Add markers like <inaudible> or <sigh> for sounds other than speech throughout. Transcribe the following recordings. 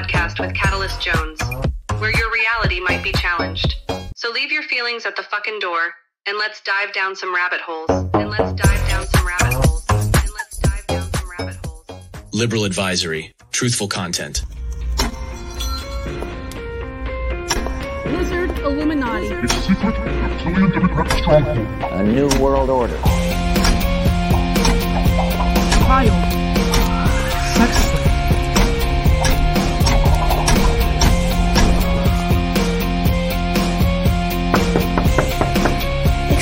podcast with Catalyst Jones, where your reality might be challenged. So leave your feelings at the fucking door and let's dive down some rabbit holes. And let's dive down some rabbit holes. And let's dive down some rabbit holes. Liberal advisory. Truthful content. Lizard Illuminati. A secret reptilian democratic stronghold. A new world order. Child.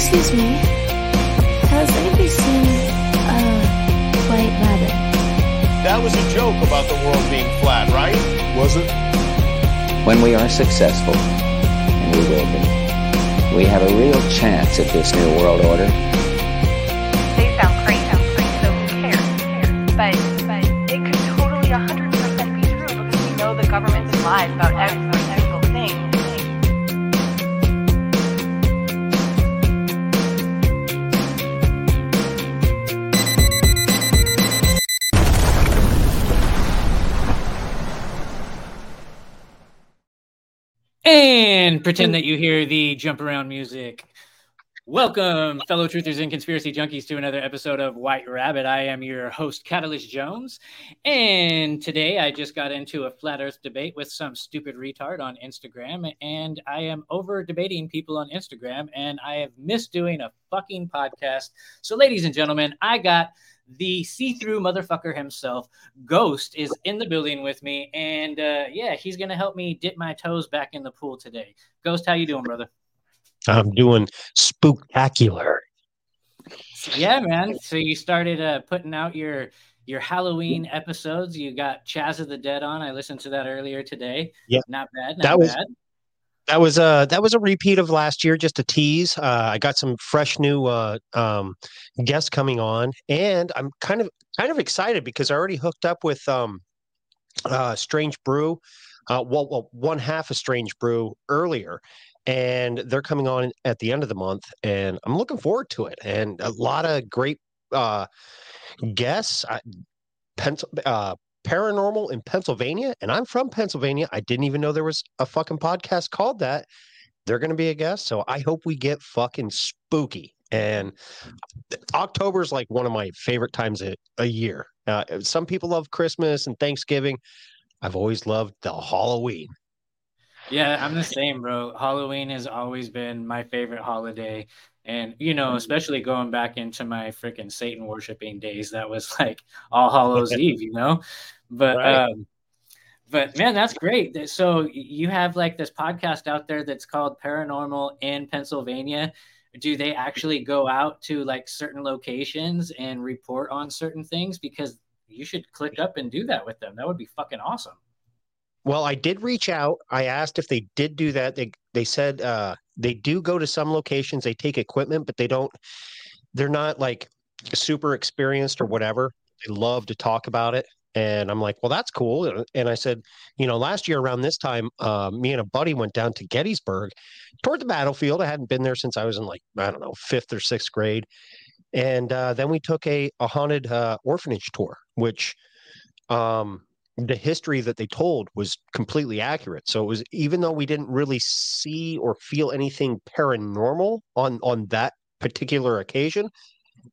Excuse me. Has anybody seen a white rabbit? That was a joke about the world being flat, right? Was it? When we are successful, and we will be, we have a real chance at this new world order. And pretend that you hear the jump around music. Welcome, fellow truthers and conspiracy junkies, to another episode of White Rabbit. I am your host, Catalyst Jones. And today I just got into a flat earth debate with some stupid retard on Instagram. And I am over debating people on Instagram. And I have missed doing a fucking podcast. So, ladies and gentlemen, I got the see-through motherfucker himself ghost is in the building with me and uh yeah he's gonna help me dip my toes back in the pool today. Ghost how you doing brother? I'm doing spooktacular. yeah man. So you started uh putting out your your halloween episodes. You got chaz of the dead on. I listened to that earlier today. Yeah. not bad not That was- bad That was a that was a repeat of last year, just a tease. Uh, I got some fresh new uh, um, guests coming on, and I'm kind of kind of excited because I already hooked up with um, uh, Strange Brew. Uh, well, well, one half of Strange Brew earlier, and they're coming on at the end of the month, and I'm looking forward to it. And a lot of great uh, guests. I, Pencil, uh, paranormal in Pennsylvania, and I'm from Pennsylvania. I didn't even know there was a fucking podcast called that. They're going to be a guest, so I hope we get fucking spooky. And October is like one of my favorite times a, a year. Uh, some people love Christmas and Thanksgiving. I've always loved the Halloween. Yeah, I'm the same, bro. Halloween has always been my favorite holiday. And, you know, especially going back into my freaking Satan worshiping days, that was <laughs> like All Hallows <laughs> Eve, you know? But, Right. um, but man, that's great. So you have like this podcast out there that's called Paranormal in Pennsylvania. Do they actually go out to like certain locations and report on certain things? Because you should click up and do that with them. That would be fucking awesome. Well, I did reach out. I asked if they did do that. They they said uh, they do go to some locations. They take equipment, but they don't. They're not like super experienced or whatever. They love to talk about it, and I'm like, well, that's cool. And I said, you know, last year around this time, uh, me and a buddy went down to Gettysburg, toward the battlefield. I hadn't been there since I was in like I don't know fifth or sixth grade, and uh, then we took a a haunted uh, orphanage tour, which. Um, the history that they told was completely accurate. So it was even though we didn't really see or feel anything paranormal on on that particular occasion,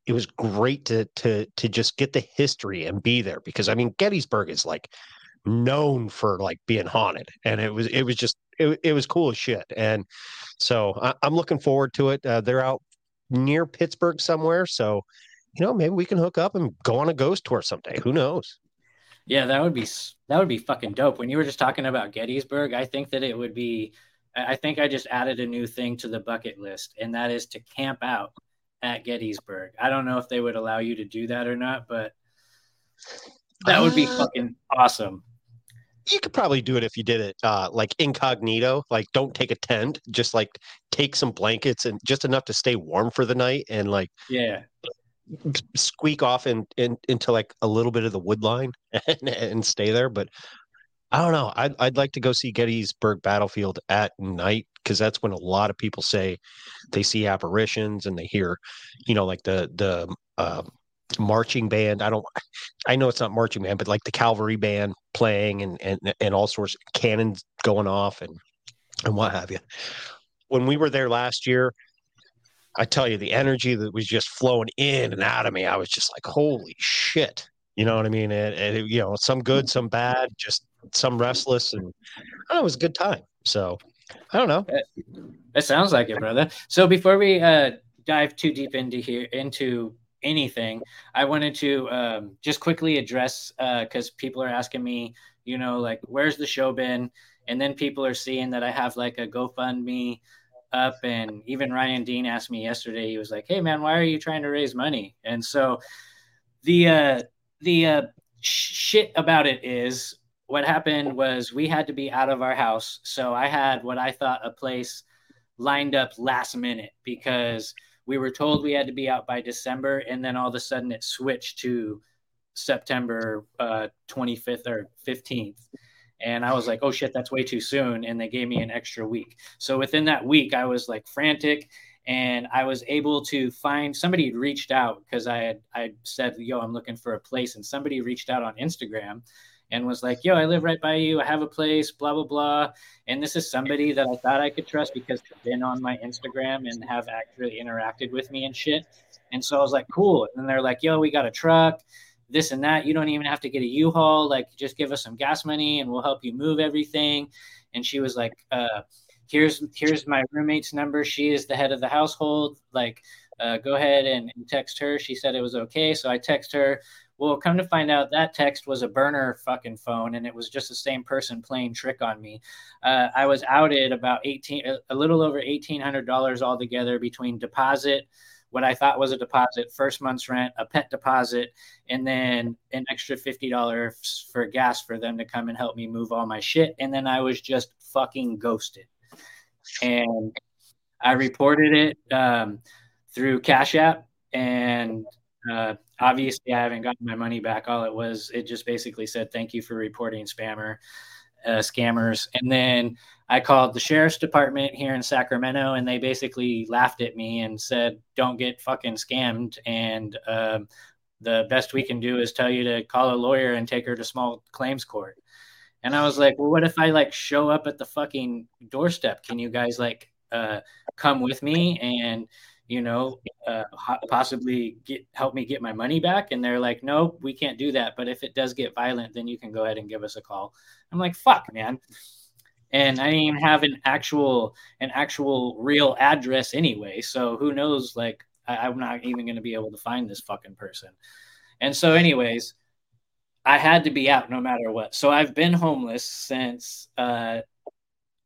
it was great to to to just get the history and be there because I mean Gettysburg is like known for like being haunted and it was it was just it, it was cool as shit and so I, I'm looking forward to it. Uh, they're out near Pittsburgh somewhere, so you know maybe we can hook up and go on a ghost tour someday. Who knows? Yeah, that would be that would be fucking dope. When you were just talking about Gettysburg, I think that it would be. I think I just added a new thing to the bucket list, and that is to camp out at Gettysburg. I don't know if they would allow you to do that or not, but that would be Uh, fucking awesome. you could probably do it if you did it uh like incognito like don't take a tent just like take some blankets and just enough to stay warm for the night and like Yeah, squeak off in, in into like a little bit of the wood line <laughs> and, and stay there but i don't know I'd, I'd like to go see gettysburg battlefield at night because that's when a lot of people say they see apparitions and they hear you know like the the uh, marching band. I don't. I know it's not marching band, but like the cavalry band playing and and and all sorts of cannons going off and and what have you. When we were there last year, I tell you, the energy that was just flowing in and out of me, I was just like, holy shit. You know what I mean? And, and it, you know, some good, some bad, just some restless, and I know, it was a good time. So I don't know. It sounds like it, brother. So before we uh, dive too deep into here into anything, I wanted to um, just quickly address because uh, people are asking me, you know, like where's the show been, and then people are seeing that I have like a GoFundMe up, and even Ryan Dean asked me yesterday. He was like, "Hey, man, why are you trying to raise money?" And so the uh, the uh, shit about it is what happened was we had to be out of our house. So I had what I thought a place lined up last minute because we were told we had to be out by December, and then all of a sudden it switched to September uh, 25th or 15th. And I was like, oh shit, that's way too soon. And they gave me an extra week. So within that week, I was like frantic and I was able to find somebody had reached out because I had I said, yo, I'm looking for a place. And somebody reached out on Instagram and was like, "Yo, I live right by you. I have a place." Blah blah blah. And this is somebody that I thought I could trust because they've been on my Instagram and have actually interacted with me and shit. And so I was like, "Cool." And they're like, "Yo, we got a truck." This and that. You don't even have to get a U-Haul. Like, just give us some gas money, and we'll help you move everything. And she was like, uh, "Here's here's my roommate's number. She is the head of the household. Like, uh, go ahead and, and text her." She said it was okay, so I text her well, come to find out, that text was a burner fucking phone, and it was just the same person playing trick on me. Uh, I was outed about eighteen, a little over eighteen hundred dollars altogether between deposit, what I thought was a deposit, first month's rent, a pet deposit, and then an extra fifty dollars for gas for them to come and help me move all my shit. And then I was just fucking ghosted, and I reported it um, through Cash App and uh, obviously, I haven't gotten my money back. All it was, it just basically said, "Thank you for reporting spammer, uh, scammers." And then I called the sheriff's department here in Sacramento, and they basically laughed at me and said, "Don't get fucking scammed." And um, the best we can do is tell you to call a lawyer and take her to small claims court. And I was like, well, what if I like show up at the fucking doorstep? Can you guys like uh, come with me and you know, uh, possibly get help me get my money back. And they're like, no, we can't do that. But if it does get violent, then you can go ahead and give us a call. I'm like, fuck, man. And I didn't even have an actual an actual real address anyway. So who knows? Like, I, I'm not even going to be able to find this fucking person. And so, anyways, I had to be out no matter what. So I've been homeless since uh,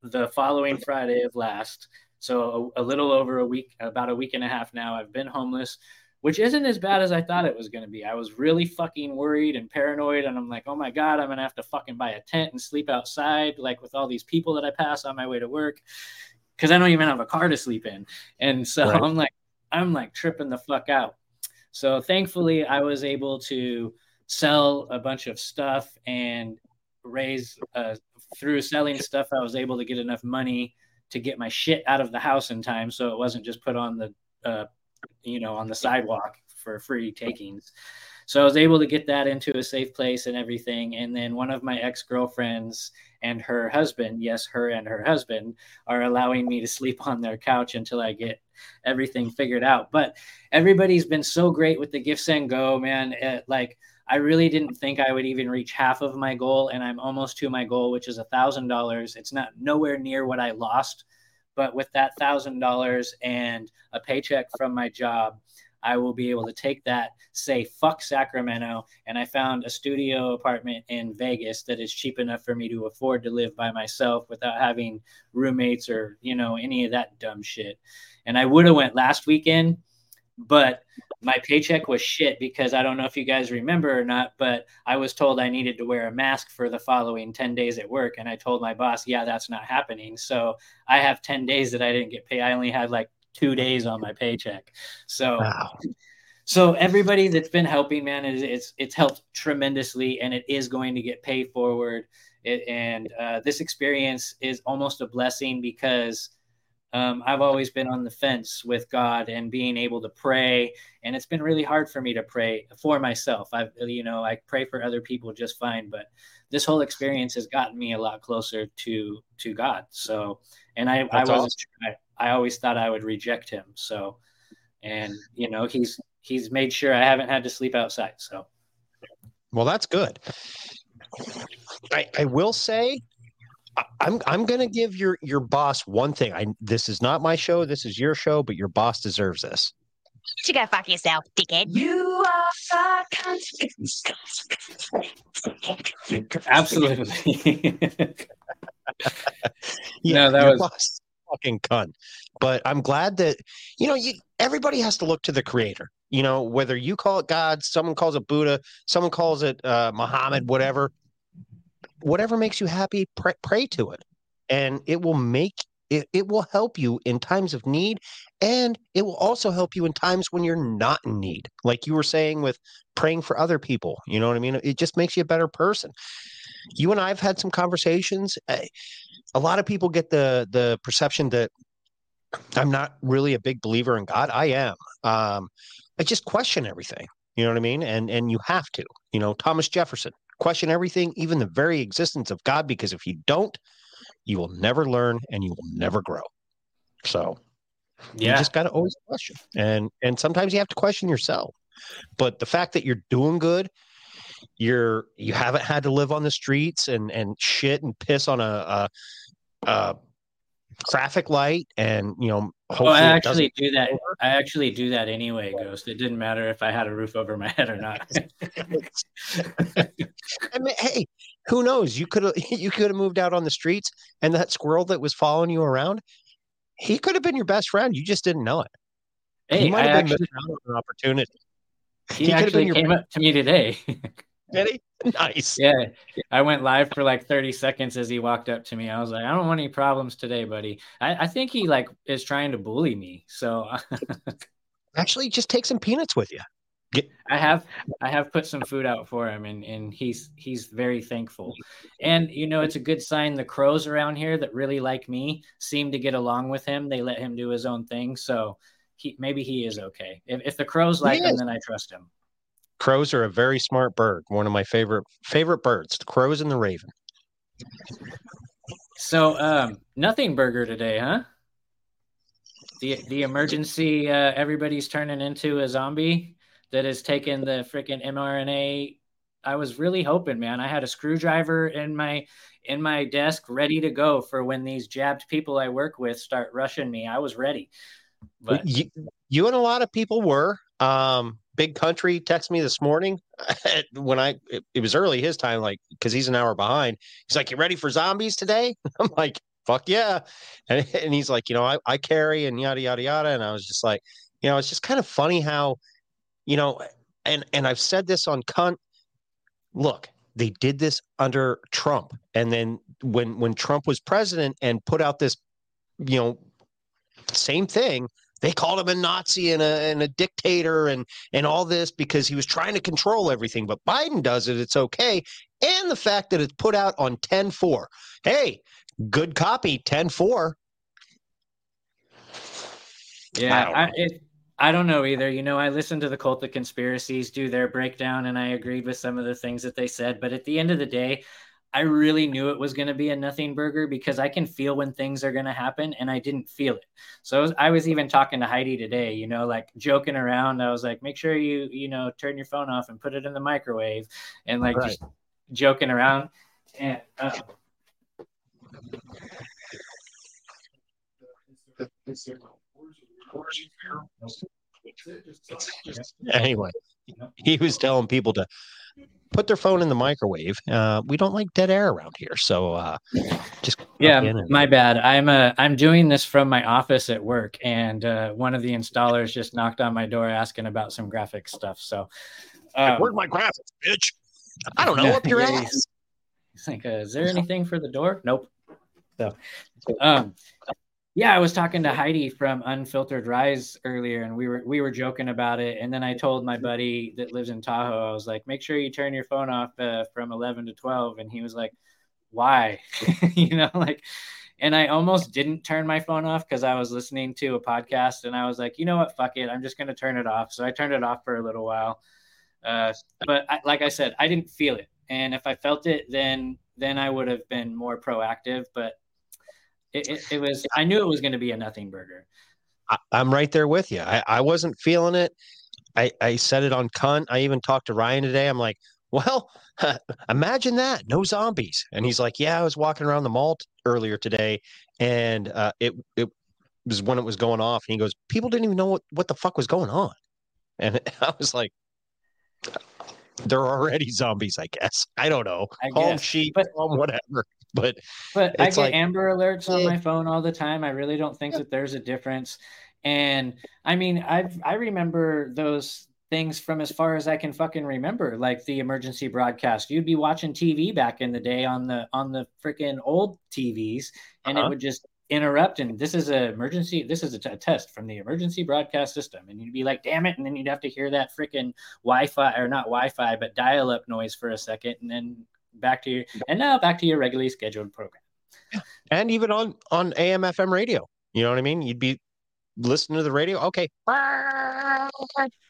the following Friday of last. So a, a, little over a week, about a week and a half now, I've been homeless, which isn't as bad as I thought it was going to be. I was really fucking worried and paranoid, and I'm like, oh my god, I'm gonna have to fucking buy a tent and sleep outside, like with all these people that I pass on my way to work, because I don't even have a car to sleep in. And so right. I'm like, I'm like tripping the fuck out. So thankfully, I was able to sell a bunch of stuff and raise uh, through selling stuff. I was able to get enough money to get my shit out of the house in time so it wasn't just put on the uh, you know on the sidewalk for free takings. So i was able to get that into a safe place and everything and then one of my ex-girlfriends and her husband yes her and her husband are allowing me to sleep on their couch until i get everything figured out. But everybody's been so great with the GiveSendGo man it, like I really didn't think I would even reach half of my goal, and I'm almost to my goal, which is a thousand dollars. It's not nowhere near what I lost, but with that thousand dollars and a paycheck from my job, I will be able to take that, say fuck Sacramento, and I found a studio apartment in Vegas that is cheap enough for me to afford to live by myself without having roommates or you know any of that dumb shit. And I would have went last weekend, but my paycheck was shit because I don't know if you guys remember or not, but I was told I needed to wear a mask for the following 10 days at work. And I told my boss, yeah, that's not happening. So I have 10 days that I didn't get paid. I only had like two days on my paycheck. So, wow. so everybody that's been helping, man, is it's, it's helped tremendously and it is going to get paid forward. It, and uh, this experience is almost a blessing because um, I've always been on the fence with God and being able to pray, and it's been really hard for me to pray for myself. I've, you know, I pray for other people just fine, but this whole experience has gotten me a lot closer to to God. So, and I, I wasn't. I, I always thought I would reject Him. So, and you know, he's he's made sure I haven't had to sleep outside. So, Well, that's good. I, I will say, I'm I'm gonna give your your boss one thing. I this is not my show. This is your show, but your boss deserves this. You gotta fuck yourself, dickhead. You are fucking <laughs> absolutely. <laughs> Yeah, No, that your was- boss fucking cunt. But I'm glad that you know you. Everybody has to look to the creator. You know, whether you call it God, someone calls it Buddha, someone calls it uh, Muhammad, whatever. Whatever makes you happy, pray, pray to it, and it will make it. It will help you in times of need, and it will also help you in times when you're not in need. Like you were saying with praying for other people. You know what I mean? It just makes you a better person. You and I have had some conversations. a lot of people get the the perception that I'm not really a big believer in God. I am. Um, I just question everything. You know what I mean? And and you have to. You know, Thomas Jefferson question everything, even the very existence of God, because if you don't, you will never learn and you will never grow. So you just got to always question, and and sometimes you have to question yourself. But the fact that you're doing good, you're you haven't had to live on the streets and and shit and piss on a, a, a traffic light, and you know Oh, hopefully I actually do that. I actually do that anyway, Ghost. It didn't matter if I had a roof over my head or not. <laughs> <laughs> I mean, hey, who knows? You could have <laughs> you could have moved out on the streets, and that squirrel that was following you around, he could have been your best friend. You just didn't know it. hey, he might I have been actually, missing out on an opportunity. he, he could have been actually your- came up to me today. Did he? <laughs> Nice. yeah, I went live for like 30 seconds as he walked up to me. I was like, I don't want any problems today, buddy. I, I think he like is trying to bully me. So <laughs> Actually, just take some peanuts with you. I have I have put some food out for him and and he's he's very thankful. And you know it's a good sign the crows around here that really like me seem to get along with him. They let him do his own thing. So he maybe he is okay. If if the crows like him then I trust him. Crows are a very smart bird. One of my favorite favorite birds. The crows and the raven. So um nothing burger today, huh? The the emergency uh everybody's turning into a zombie that has taken the freaking mRNA. I was really hoping, man. I had a screwdriver in my in my desk ready to go for when these jabbed people I work with start rushing me. I was ready. But you, you and a lot of people were. Um, Big Country texted me this morning <laughs> when I it, it was early his time, like because he's an hour behind. He's like, "You ready for zombies today?" <laughs> I'm like, "Fuck yeah!" <laughs> And, and he's like, "You know, I, I carry and yada yada yada." And I was just like, you know, it's just kind of funny how, you know, and and I've said this on cunt. Look, they did this under Trump, and then when when Trump was president and put out this, you know, same thing they called him a Nazi and a, and a dictator and and all this because he was trying to control everything. But Biden does it; it's okay. And the fact that it's put out on 10-4. Hey, good copy, 10-4. Yeah, don't I, it, I don't know either. You know, I listened to the Cult of Conspiracies do their breakdown, and I agreed with some of the things that they said. But at the end of the day, I really knew it was going to be a nothing burger because I can feel when things are going to happen, and I didn't feel it. So I was, I was even talking to Heidi today. You know, like joking around. I was like, "Make sure you, you know, turn your phone off and put it in the microwave," and like Right. just joking around. And uh, Anyway, he was telling people to put their phone in the microwave. Uh, we don't like dead air around here, so uh, just Yeah, and- my bad. I'm uh, I'm doing this from my office at work, and uh, one of the installers just knocked on my door asking about some graphic stuff. So, um, Where's my graphics, bitch? I don't know. <laughs> Up your yeah, ass. He's like, uh, "Is there anything for the door?" Nope. So, <laughs> um, yeah, I was talking to Heidi from Unfiltered Rise earlier, and we were we were joking about it. And then I told my buddy that lives in Tahoe, I was like, "Make sure you turn your phone off uh, from eleven to 12. And he was like, "Why?" <laughs> you know, like, and I almost didn't turn my phone off because I was listening to a podcast, and I was like, you know what, fuck it, I'm just gonna turn it off. So I turned it off for a little while. Uh, but I, like I said, I didn't feel it, and if I felt it, then then I would have been more proactive. But it, it, it was I knew it was going to be a nothing burger. I, I'm right there with you. I, I wasn't feeling it. I, I said it on cunt. I even talked to Ryan today. I'm like, well, <laughs> imagine that, no zombies. And he's like, yeah, I was walking around the mall t- earlier today, and uh, it it was when it was going off. And he goes, people didn't even know what, what the fuck was going on. <laughs> And I was like, they're already <laughs> zombies, I guess. I don't know. I Call guess. sheep, But- call whatever. <laughs> But But I get like- Amber alerts on my phone all the time. I really don't think that there's a difference. And I mean, I've I remember those things from as far as I can fucking remember, like the emergency broadcast. You'd be watching TV back in the day on the on the freaking old TVs, and it Uh-huh. would just interrupt. And this is a emergency. This is a, t- a test from the emergency broadcast system, and you'd be like, "Damn it!" And then you'd have to hear that freaking Wi-Fi or not Wi-Fi, but dial-up noise for a second, and then back to your and now back to your regularly scheduled program. and even on on AM FM radio, you know what I mean? You'd be listening to the radio. Okay,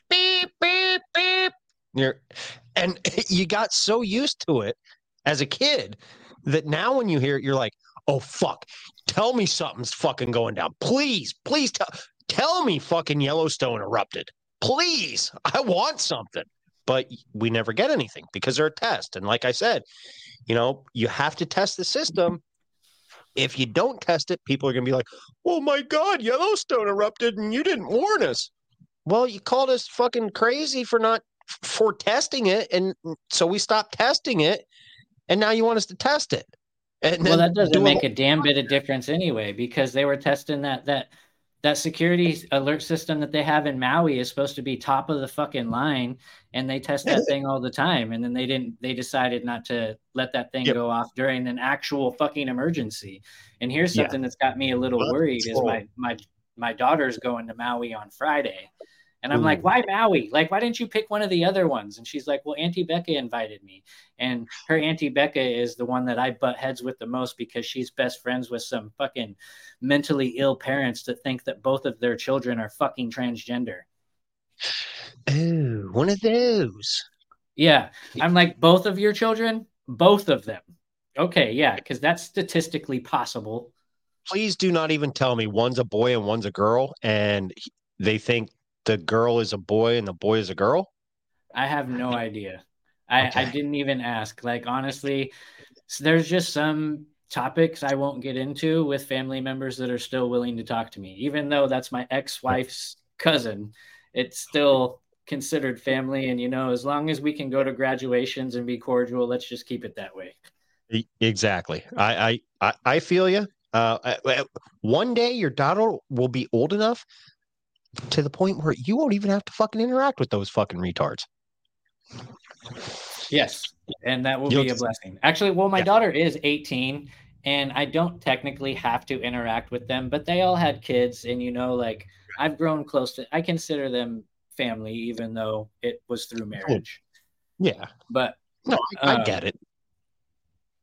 beep beep beep. You're, and <laughs> you got so used to it as a kid that now when you hear it, you're like, oh fuck, tell me something's fucking going down. Please, please tell tell me fucking Yellowstone erupted. Please, I want something. But we never get anything because they're a test. And like I said, you know, you have to test the system. If you don't test it, people are going to be like, oh my God, Yellowstone erupted and you didn't warn us. Well, you called us fucking crazy for not for testing it. And so we stopped testing it. And now you want us to test it. And well, that doesn't do make a damn bit of difference anyway, because they were testing that that that security alert system that they have in Maui is supposed to be top of the fucking line, and they test that thing all the time. And then they didn't. They decided not to let that thing Yep. go off during an actual fucking emergency. And here's Yeah. something that's got me a little Well, worried: is my my my daughter's going to Maui on Friday. And I'm Ooh. like, mm-hmm. why Maui? Like, why didn't you pick one of the other ones? And she's like, well, Auntie Becca invited me. And her Auntie Becca is the one that I butt heads with the most because she's best friends with some fucking mentally ill parents that think that both of their children are fucking transgender. Ooh, one of those. Yeah. I'm like, both of your children? Both of them. Okay. Yeah. Because that's statistically possible. Please do not even tell me one's a boy and one's a girl, and he- they think the girl is a boy and the boy is a girl. I have no idea. I, I didn't even ask. Like honestly, there's just some topics I won't get into with family members that are still willing to talk to me, even though that's my ex-wife's cousin. It's still considered family, and you know, as long as we can go to graduations and be cordial, let's just keep it that way. Exactly. I I I, I feel you. Uh, I- I- one day your daughter will be old enough to the point where you won't even have to fucking interact with those fucking retards. Yes, and that will You'll be a blessing. Actually, well, my Yeah. daughter is 18, and I don't technically have to interact with them, but they all had kids, and you know, like I've grown close to. I consider them family, even though it was through marriage. Yeah. But No, I, I Uh, get it.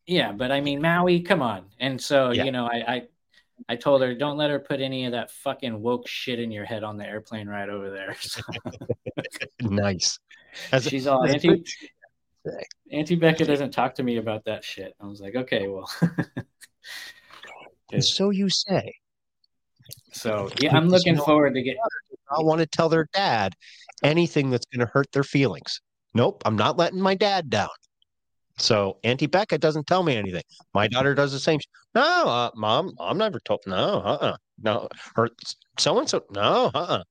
yeah, but I mean, Maui, come on. And so, Yeah. you know, I, I, I told her, don't let her put any of that fucking woke shit in your head on the airplane ride over there. <laughs> So Nice. As she's all as a Auntie, good- Auntie Becca doesn't talk to me about that shit. I was like, okay, well. And so you say. <laughs> So yeah, I'm looking forward to get. I want to tell their dad anything that's going to hurt their feelings. Nope, I'm not letting my dad down. So Auntie Becca doesn't tell me anything. My daughter does the same. No, uh, mom, I'm never told. No, uh, uh no, or so and so. No, uh, uh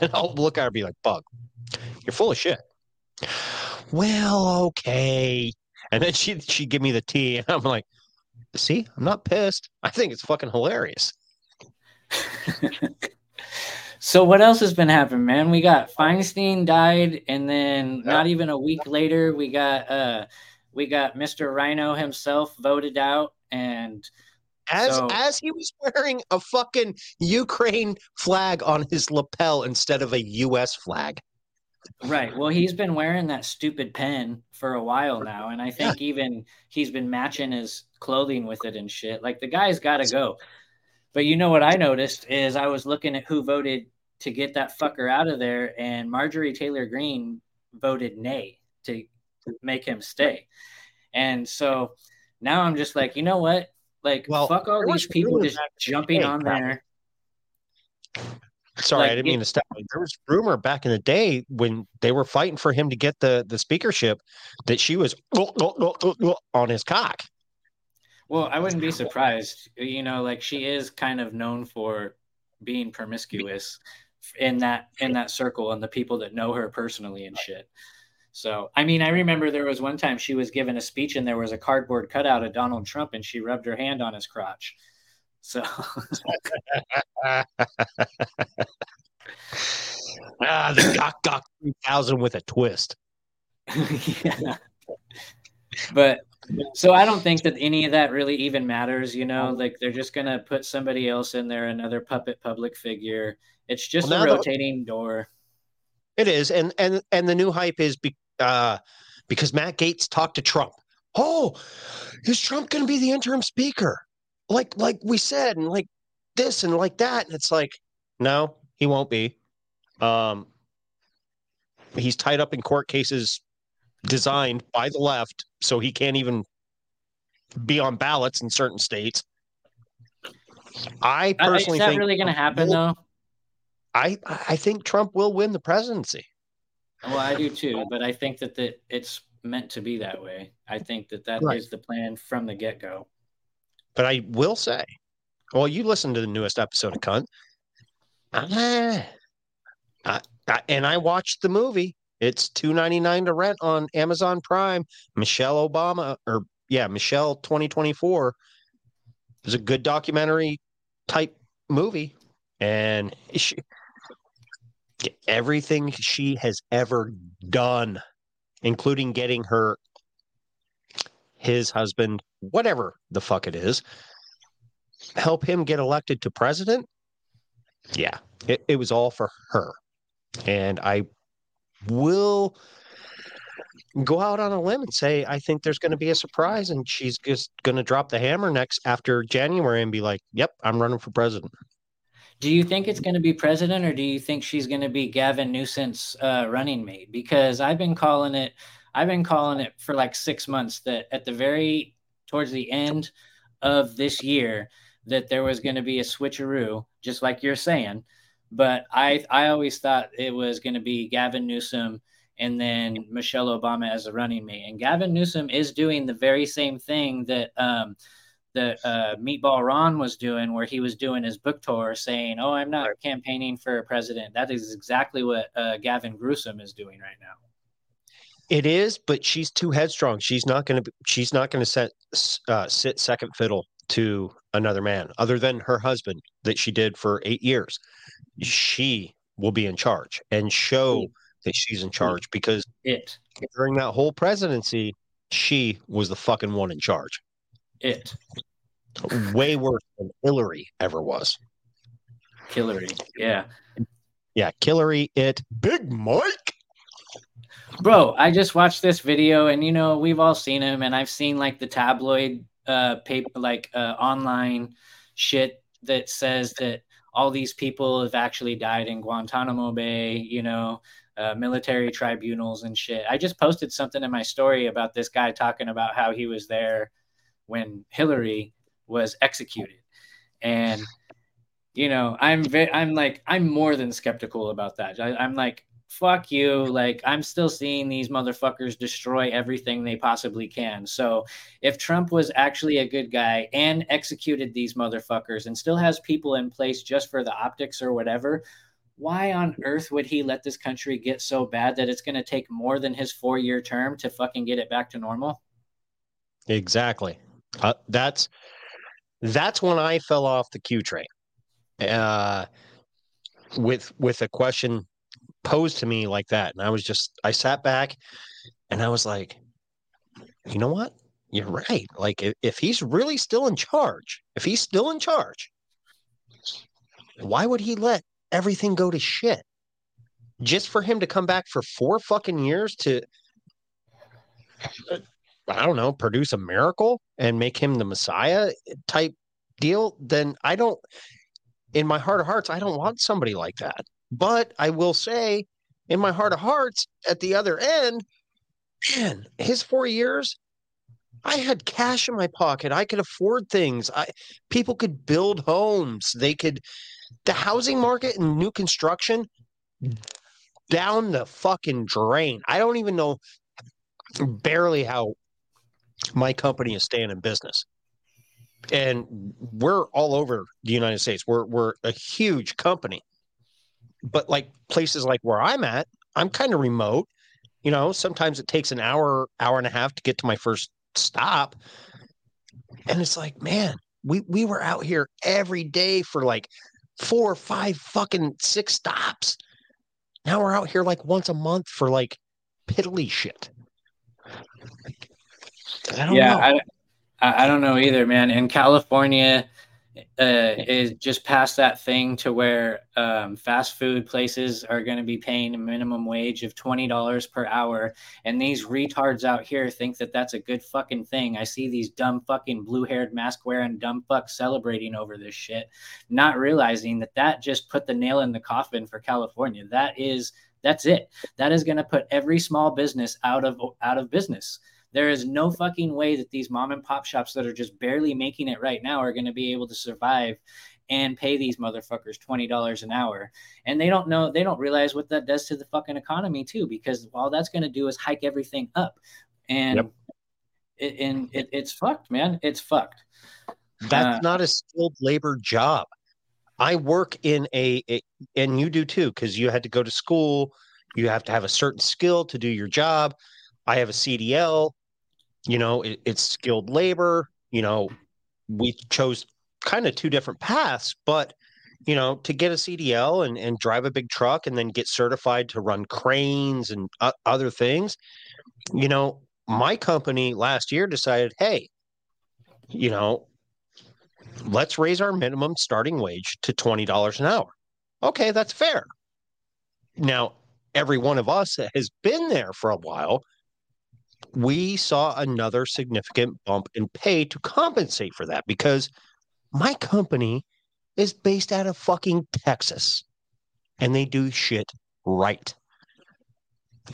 And I'll look at her and be like, "Bug, you're full of shit." Well, okay. And then she she give me the tea, and I'm like, "See, I'm not pissed. I think it's fucking hilarious." <laughs> So what else has been happening, man? We got Feinstein died, and then not even a week later, we got uh, we got Mr. Rhino himself voted out, and As So- as he was wearing a fucking Ukraine flag on his lapel instead of a U.S. flag. Right. Well, he's been wearing that stupid pen for a while now, and I think even he's been matching his clothing with it and shit. Like the guy's got to go. But you know what I noticed is I was looking at who voted to get that fucker out of there, and Marjorie Taylor Greene voted nay to make him stay. And so now I'm just like, you know what? Like, Well, fuck all these people just jumping on there. Sorry, Like, I didn't mean to stop. There was rumor back in the day when they were fighting for him to get the the speakership that she was on his cock. Well, I wouldn't be surprised. You know, like she is kind of known for being promiscuous in that in that circle and the people that know her personally and shit. So, I mean, I remember there was one time she was given a speech and there was a cardboard cutout of Donald Trump and she rubbed her hand on his crotch. So, <laughs> Ah, the Gok Gok 3000 with a twist. <laughs> yeah. But so I don't think that any of that really even matters, you know, like they're just going to put somebody else in there, another puppet public figure. It's just Well, a now the- rotating door. It is, and and and the new hype is be, uh, because Matt Gaetz talked to Trump. Oh, is Trump going to be the interim speaker? Like like we said, and like this and like that, and it's like, no, he won't be. Um, he's tied up in court cases designed by the left, so he can't even be on ballots in certain states. I personally is that think really going to happen, though? I I think Trump will win the presidency. Well, I do too, but I think that that it's meant to be that way. I think that that is Right. the plan from the get go. But I will say, well, you listened to the newest episode of Cunt. I, I, and I watched the movie. It's two ninety nine to rent on Amazon Prime. Michelle Obama, or yeah, Michelle twenty twenty four. It's a good documentary type movie, and she, everything she has ever done, including getting her his husband, whatever the fuck it is, help him get elected to president. Yeah, it, it was all for her. And I will go out on a limb and say I think there's going to be a surprise and she's just going to drop the hammer next after January and be like, "Yep, I'm running for president." Do you think it's going to be president, or do you think she's going to be Gavin Newsom's uh, running mate? Because I've been calling it, I've been calling it for like six months that at the very towards the end of this year that there was going to be a switcheroo, just like you're saying. But I I always thought it was going to be Gavin Newsom and then Michelle Obama as a running mate. And Gavin Newsom is doing the very same thing that um, that uh, Meatball Ron was doing, where he was doing his book tour, saying, "Oh, I'm not campaigning for president." That is exactly what uh, Gavin Gruesome is doing right now. It is, but she's too headstrong. She's not going to. She's not going to set uh, sit second fiddle to another man, other than her husband that she did for eight years. She will be in charge and show that she's in charge because it during that whole presidency, she was the fucking one in charge. It way worse than Hillary ever was. Hillary, yeah, yeah, Hillary. It Big Mike. Bro, I just watched this video, and you know we've all seen him, and I've seen like the tabloid uh paper, like uh, online shit that says that all these people have actually died in Guantanamo Bay, you know, uh, military tribunals and shit. I just posted something in my story about this guy talking about how he was there when Hillary was executed, and you know, I'm very, I'm like, I'm more than skeptical about that. I, I'm like, fuck you. Like, I'm still seeing these motherfuckers destroy everything they possibly can. So, if Trump was actually a good guy and executed these motherfuckers and still has people in place just for the optics or whatever, why on earth would he let this country get so bad that it's going to take more than his four year term to fucking get it back to normal? Exactly. Uh, that's that's when I fell off the Q train. Uh, with with a question posed to me like that, and I was just I sat back, and I was like, you know what? You're right. Like if, if he's really still in charge, if he's still in charge, why would he let everything go to shit? just for him to come back for four fucking years to I don't know, produce a miracle and make him the Messiah type deal, then I don't, in my heart of hearts, I don't want somebody like that. But I will say, in my heart of hearts, at the other end, man, his four years, I had cash in my pocket. I could afford things. I people could build homes. They could the housing market and new construction down the fucking drain. I don't even know barely how my company is staying in business. And we're all over the United States. We're we're a huge company. But like places like where I'm at, I'm kind of remote. You know, sometimes it takes an hour, hour and a half to get to my first stop. And it's like, man, we we were out here every day for like four, or five, fucking six stops. Now we're out here like once a month for like piddly shit. I don't yeah, know. I, I don't know either, man. In California, uh, is just past that thing to where um, fast food places are going to be paying a minimum wage of twenty dollars per hour, and these retards out here think that that's a good fucking thing. I see these dumb fucking blue haired mask wearing dumb fucks celebrating over this shit, not realizing that that just put the nail in the coffin for California. That is that's it. That is going to put every small business out of out of business. There is no fucking way that these mom and pop shops that are just barely making it right now are going to be able to survive and pay these motherfuckers $20 an hour. And they don't know, they don't realize what that does to the fucking economy too, because all that's going to do is hike everything up. And, Yep. it, and it, it's fucked, man. It's fucked. That's Uh, not a skilled labor job. I work in a, a and you do too, because you had to go to school. You have to have a certain skill to do your job. I have a CDL. You know, it, it's skilled labor. You know, we chose kind of two different paths, but you know, to get a CDL and, and drive a big truck and then get certified to run cranes and o- other things, you know, my company last year decided, hey, you know, let's raise our minimum starting wage to $20 an hour. Okay, that's fair. Now, every one of us that has been there for a while, we saw another significant bump in pay to compensate for that because my company is based out of fucking Texas and they do shit right.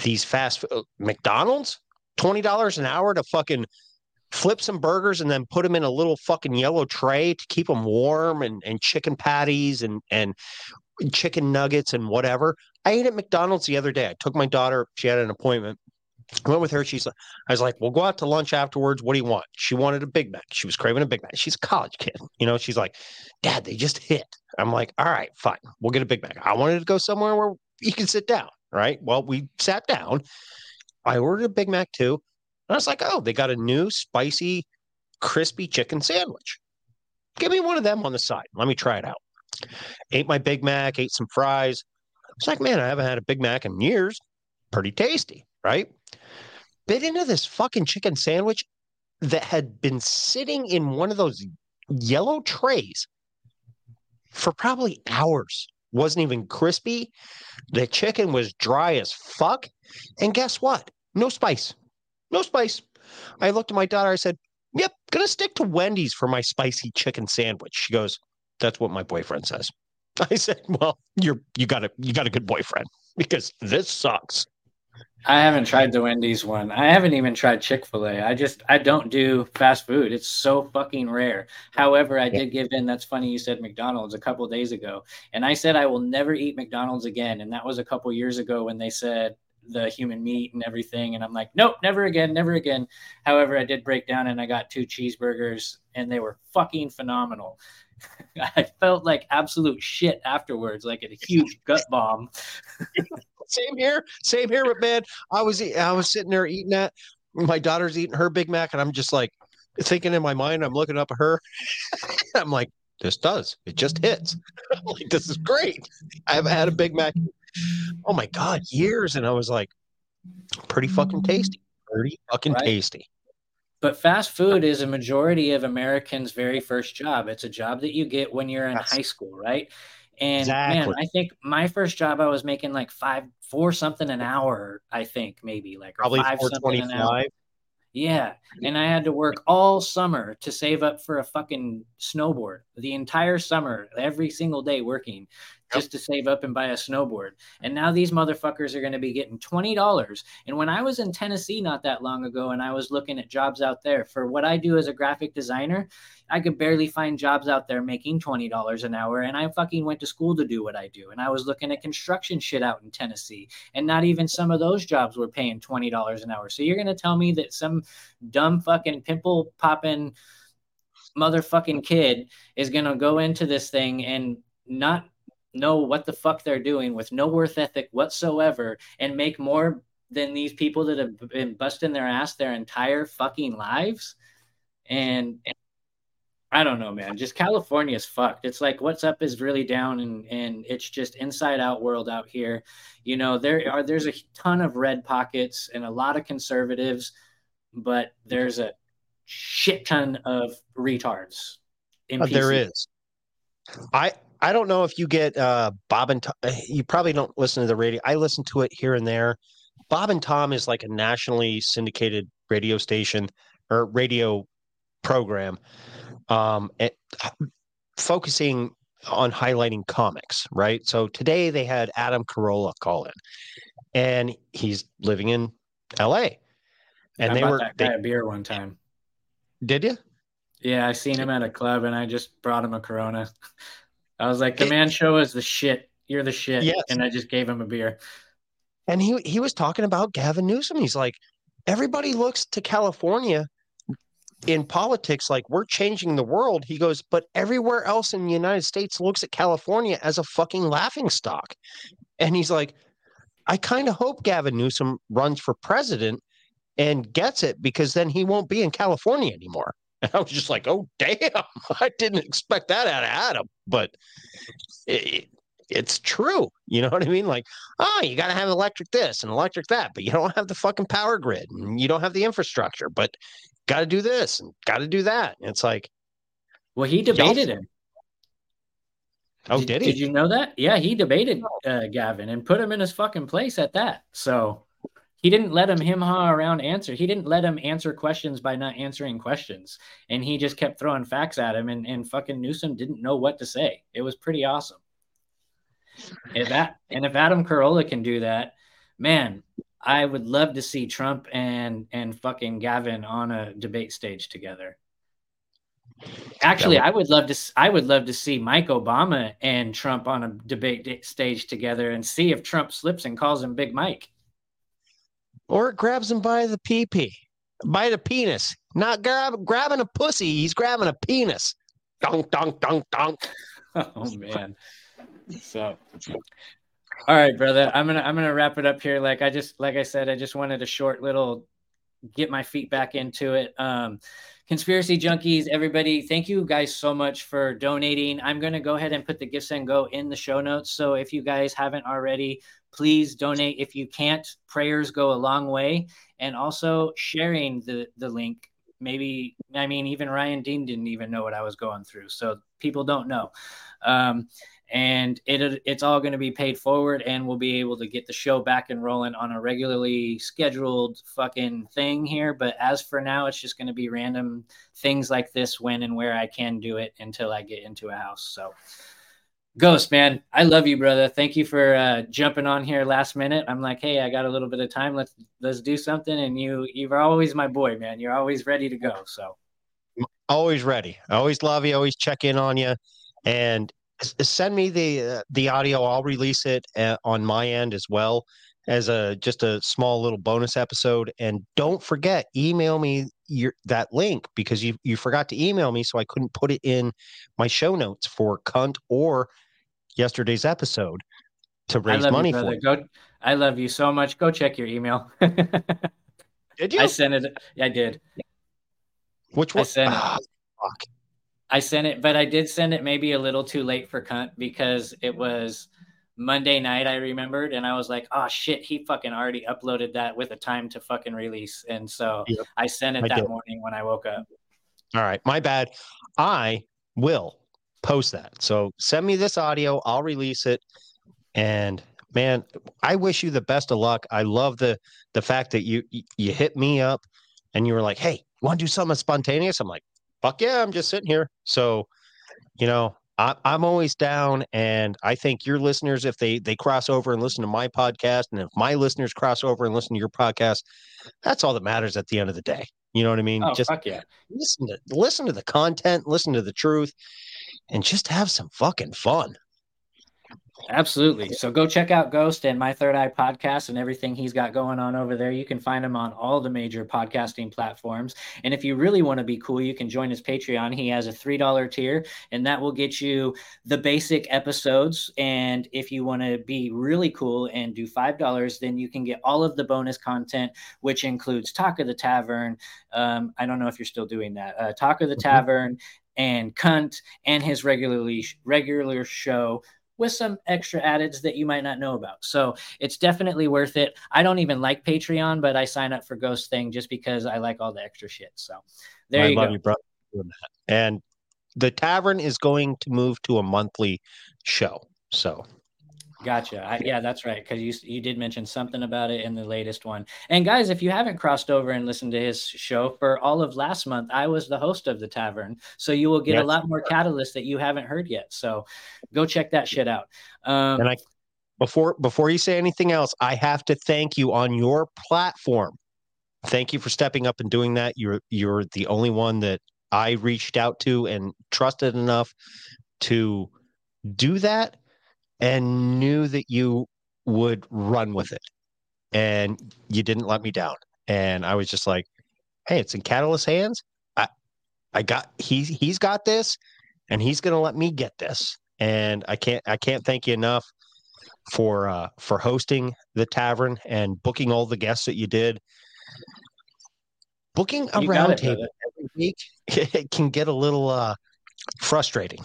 These fast uh, McDonald's, $20 an hour to fucking flip some burgers and then put them in a little fucking yellow tray to keep them warm and, and chicken patties and, and chicken nuggets and whatever. I ate at McDonald's the other day. I took my daughter, she had an appointment. I went with her. She's I was like, we'll go out to lunch afterwards. What do you want? She wanted a Big Mac. She was craving a Big Mac. She's a college kid. <laughs> You know, she's like, Dad, they just hit. I'm like, all right, fine. We'll get a Big Mac. I wanted to go somewhere where you can sit down. Right. Well, we sat down. I ordered a Big Mac too. And I was like, oh, they got a new spicy, crispy chicken sandwich. Give me one of them on the side. Let me try it out. Ate my Big Mac, ate some fries. It's like, man, I haven't had a Big Mac in years. Pretty tasty, right? Bit into this fucking chicken sandwich that had been sitting in one of those yellow trays for probably hours. Wasn't even crispy. The chicken was dry as fuck. And guess what? No spice. No spice. I looked at my daughter. I said, Yep, gonna stick to Wendy's for my spicy chicken sandwich. She goes, That's what my boyfriend says. <laughs> I said, Well, you're you got a you got a good boyfriend because this sucks. I haven't tried the Wendy's one. I haven't even tried Chick fil A. I just, I don't do fast food. It's so fucking rare. However, I did give in. That's funny you said McDonald's a couple days ago. And I said I will never eat McDonald's again. And that was a couple years ago when they said the human meat and everything. And I'm like, nope, never again, never again. However, I did break down and I got two cheeseburgers and they were fucking phenomenal. <laughs> I felt like absolute shit afterwards, like a huge gut bomb. <laughs> Same here, same here. But man, I was I was sitting there eating that. My daughter's eating her Big Mac, and I'm just like thinking in my mind. I'm looking up at her. <laughs> I'm like, this does. It just hits. <laughs> I'm like, this is great. I haven't had a Big Mac. Oh my god, years, and I was like, pretty fucking tasty. Pretty fucking Right. tasty. But fast food is a majority of Americans' very first job. It's a job that you get when you're in high school, right? And man, I think my first job I was making like five, four something an hour. I think maybe like Probably five something an hour. Yeah. And I had to work all summer to save up for a fucking snowboard. The entire summer, every single day working just to save up and buy a snowboard. And now these motherfuckers are going to be getting $20. And when I was in Tennessee not that long ago and I was looking at jobs out there for what I do as a graphic designer, I could barely find jobs out there making $20 an hour. And I fucking went to school to do what I do. And I was looking at construction shit out in Tennessee. And not even some of those jobs were paying $20 an hour. So you're going to tell me that some dumb fucking pimple popping motherfucking kid is going to go into this thing and not know what the fuck they're doing with no worth ethic whatsoever and make more than these people that have been busting their ass their entire fucking lives and I don't know, man. Just California is fucked. It's like what's up is really down, and and it's just inside out world out here. You know, there are there's a ton of red pockets and a lot of conservatives, but there's a shit ton of retards. In Uh, there is. I I don't know if you get uh, Bob and Tom. You probably don't listen to the radio. I listen to it here and there. Bob and Tom is like a nationally syndicated radio station or radio program, um, it, focusing on highlighting comics. Right. So today they had Adam Carolla call in, and he's living in L.A. And I they were that they, guy a beer one time. did you? Yeah, I seen him at a club, and I just brought him a Corona. <laughs> I was like, "The man show is the shit. You're the shit," Yes. and I just gave him a beer. And he he was talking about Gavin Newsom. He's like, everybody looks to California in politics like we're changing the world. He goes, but everywhere else in the United States looks at California as a fucking laughing stock. And he's like, I kind of hope Gavin Newsom runs for president and gets it because then he won't be in California anymore. And <laughs> I was just like, oh damn, <laughs> I didn't expect that out of Adam, but it, it's true. You know <laughs> what I mean? Like, oh, you got to have electric this and electric that, but you don't have the fucking power grid and you don't have the infrastructure, but got to do this and got to do that. And it's like, Well, he debated him. oh, did, he? Did you know that? Yeah, he debated uh, Gavin and put him in his fucking place at that. So he didn't let him him ha around answer. He didn't let him answer questions by not answering questions, and he just kept throwing facts at him. And and fucking Newsom didn't know what to say. It was pretty awesome. If that and if Adam Carolla can do that, man, I would love to see Trump and and fucking Gavin on a debate stage together. Actually, I would love to. I would love to see Mike Obama and Trump on a debate stage together and see if Trump slips and calls him Big Mike. Or it grabs him by the pee pee, by the penis. Not grab, grabbing a pussy. He's grabbing a penis. Dunk, dunk, dunk, dunk. <laughs> Oh man. So, all right, brother. I'm gonna I'm gonna wrap it up here. Like I just like I said, I just wanted a short little get my feet back into it. Um, conspiracy junkies, everybody, thank you guys so much for donating. I'm gonna go ahead and put the GiveSendGo in the show notes. So if you guys haven't already, please donate. If you can't, prayers go a long way, and also sharing the the link. Maybe I mean even Ryan Dean didn't even know what I was going through, so people don't know. Um, and it it's all going to be paid forward and we'll be able to get the show back and rolling on a regularly scheduled fucking thing here. But as for now it's just going to be random things like this when and where i can do it until i get into a house. So ghost man i love you brother. Thank you for uh, jumping on here last minute. I'm like hey i got a little bit of time. Let's let's do something. And you you're always my boy man. You're always ready to go so. Always ready. I Always love you. Always check in on you. And send me the uh, the audio. I'll release it uh, on my end as well as a just a small little bonus episode. And don't forget, email me your that link because you you forgot to email me, so I couldn't put it in my show notes for cunt or yesterday's episode to raise money you for. go i love you so much go check your email Did <laughs> you? i sent it i did Which I sent it. Ah, fuck. I sent it, but I did send it maybe a little too late for cunt because it was Monday night. I remembered, and I was like, "Oh shit, he fucking already uploaded that with a time to fucking release." And so Yep, I sent it I that did. morning when I woke up. All right, my bad. I will post that. So send me this audio. I'll release it. And man, I wish you the best of luck. I love the the fact that you you- hit me up and you were like, "Hey, you want to do something spontaneous?" I'm like, "Fuck yeah!" I'm just sitting here. So, you know, I, I'm always down, and I think your listeners, if they they cross over and listen to my podcast, and if my listeners cross over and listen to your podcast, that's all that matters at the end of the day. You know what I mean? Oh, just fuck yeah. listen to listen to the content, listen to the truth, and just have some fucking fun. Absolutely. So go check out Ghost and My Third Eye podcast and everything he's got going on over there. You can find him on all the major podcasting platforms. And if you really want to be cool, you can join his Patreon. He has a $3 tier, and that will get you the basic episodes. And if you want to be really cool and do $5, then you can get all of the bonus content, which includes Talk of the Tavern. Um, I don't know if you're still doing that. Uh, Talk of the Tavern and Cunt and his regularly regular show with some extra addeds that you might not know about. So it's definitely worth it. I don't even like Patreon, but I sign up for Ghost Thing just because I like all the extra shit. So there I you love go. you, brother. for doing that. And the tavern is going to move to a monthly show. So Gotcha. I, yeah, that's right. Because you you did mention something about it in the latest one. And guys, if you haven't crossed over and listened to his show for all of last month, I was the host of the tavern, so you will get Yes, a lot more catalyst that you haven't heard yet. So go check that shit out. Um, and I before before you say anything else, I have to thank you on your platform. Thank you for stepping up and doing that. You're you're the only one that I reached out to and trusted enough to do that and knew that you would run with it. And you didn't let me down. And I was just like, hey, it's in Catalyst hands. I I got he's he's got this and he's gonna let me get this. And I can't I can't thank you enough for uh for hosting the tavern and booking all the guests that you did. Booking a You got it, roundtable every week <laughs> it can get a little uh frustrating,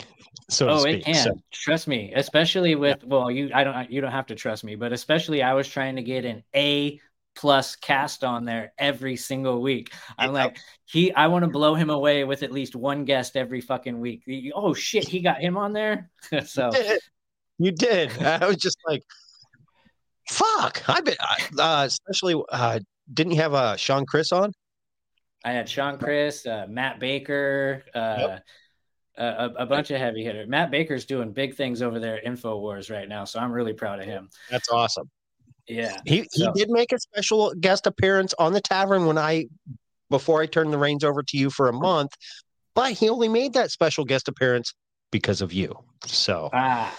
so oh, it can. So, Trust me, especially with well, you I don't you don't have to trust me, but especially I was trying to get an A plus cast on there every single week. I'm like, he I want to blow him away with at least one guest every fucking week. Oh shit, he got him on there. <laughs> so you did. <laughs> I was just like, fuck. I've been uh, especially uh didn't you have uh Sean Chris on? I had Sean Chris, uh, Matt Baker, uh, a, a, a bunch of heavy hitter. Matt Baker's doing big things over there at Infowars right now, so I'm really proud of him. That's awesome. Yeah, He he So- did make a special guest appearance on the tavern when I before I turned the reins over to you for a month, but he only made that special guest appearance because of you. So ah.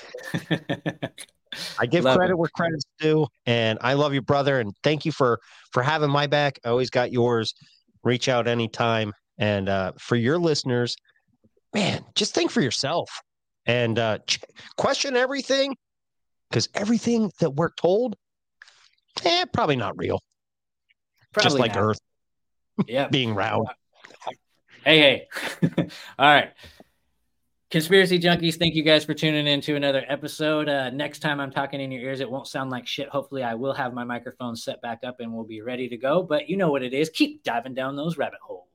I give Love credit it. where credit's due, and I love you, brother, and thank you for for having my back. I always got yours. Reach out anytime, and uh, for your listeners, man, just think for yourself and uh, question everything because everything that we're told, eh, probably not real. just like not. Earth <laughs> Yeah. being round. Hey, hey. <laughs> All right. Conspiracy junkies, thank you guys for tuning in to another episode. Uh, next time I'm talking in your ears, it won't sound like shit. Hopefully, I will have my microphone set back up and we'll be ready to go. But you know what it is. Keep diving down those rabbit holes.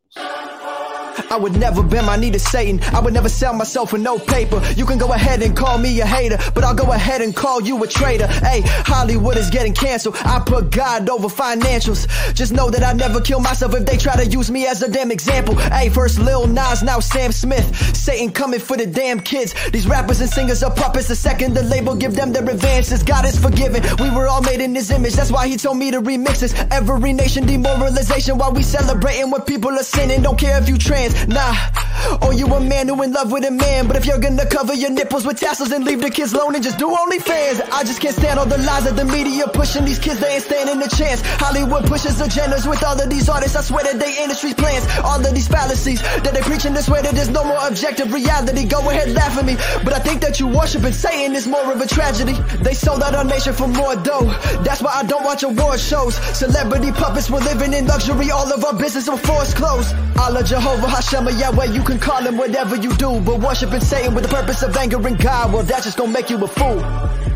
I would never bend my knee to Satan. I would never sell myself for no paper. You can go ahead and call me a hater, but I'll go ahead and call you a traitor. Hey, Hollywood is getting canceled. I put God over financials. Just know that I never kill myself if they try to use me as a damn example. Hey, first Lil Nas, now Sam Smith. Satan coming for the damn kids. These rappers and singers are puppets. The second the label give them their advances, God is forgiven. We were all made in His image. That's why He told me to remix this. Every nation demoralization while we celebrating when people are sinning. Don't care if you trans, nah. Or you a man who in love with a man. But if you're gonna cover your nipples with tassels and leave the kids alone and just do only OnlyFans, I just can't stand all the lies that the media pushing. These kids, they ain't standing a chance. Hollywood pushes agendas with all of these artists. I swear that they industry's plans. All of these fallacies that they preaching this way that there's no more objective reality. Go ahead, laugh at me. But I think that you worshiping Satan is more of a tragedy. They sold out our nation for more dough. That's why I don't watch award shows. Celebrity puppets, we're living in luxury. All of our business will forced close. Allah Jehovah Hashem Yahweh, you can call him whatever you do. But worshiping Satan with the purpose of angering God, well, that's just gonna make you a fool.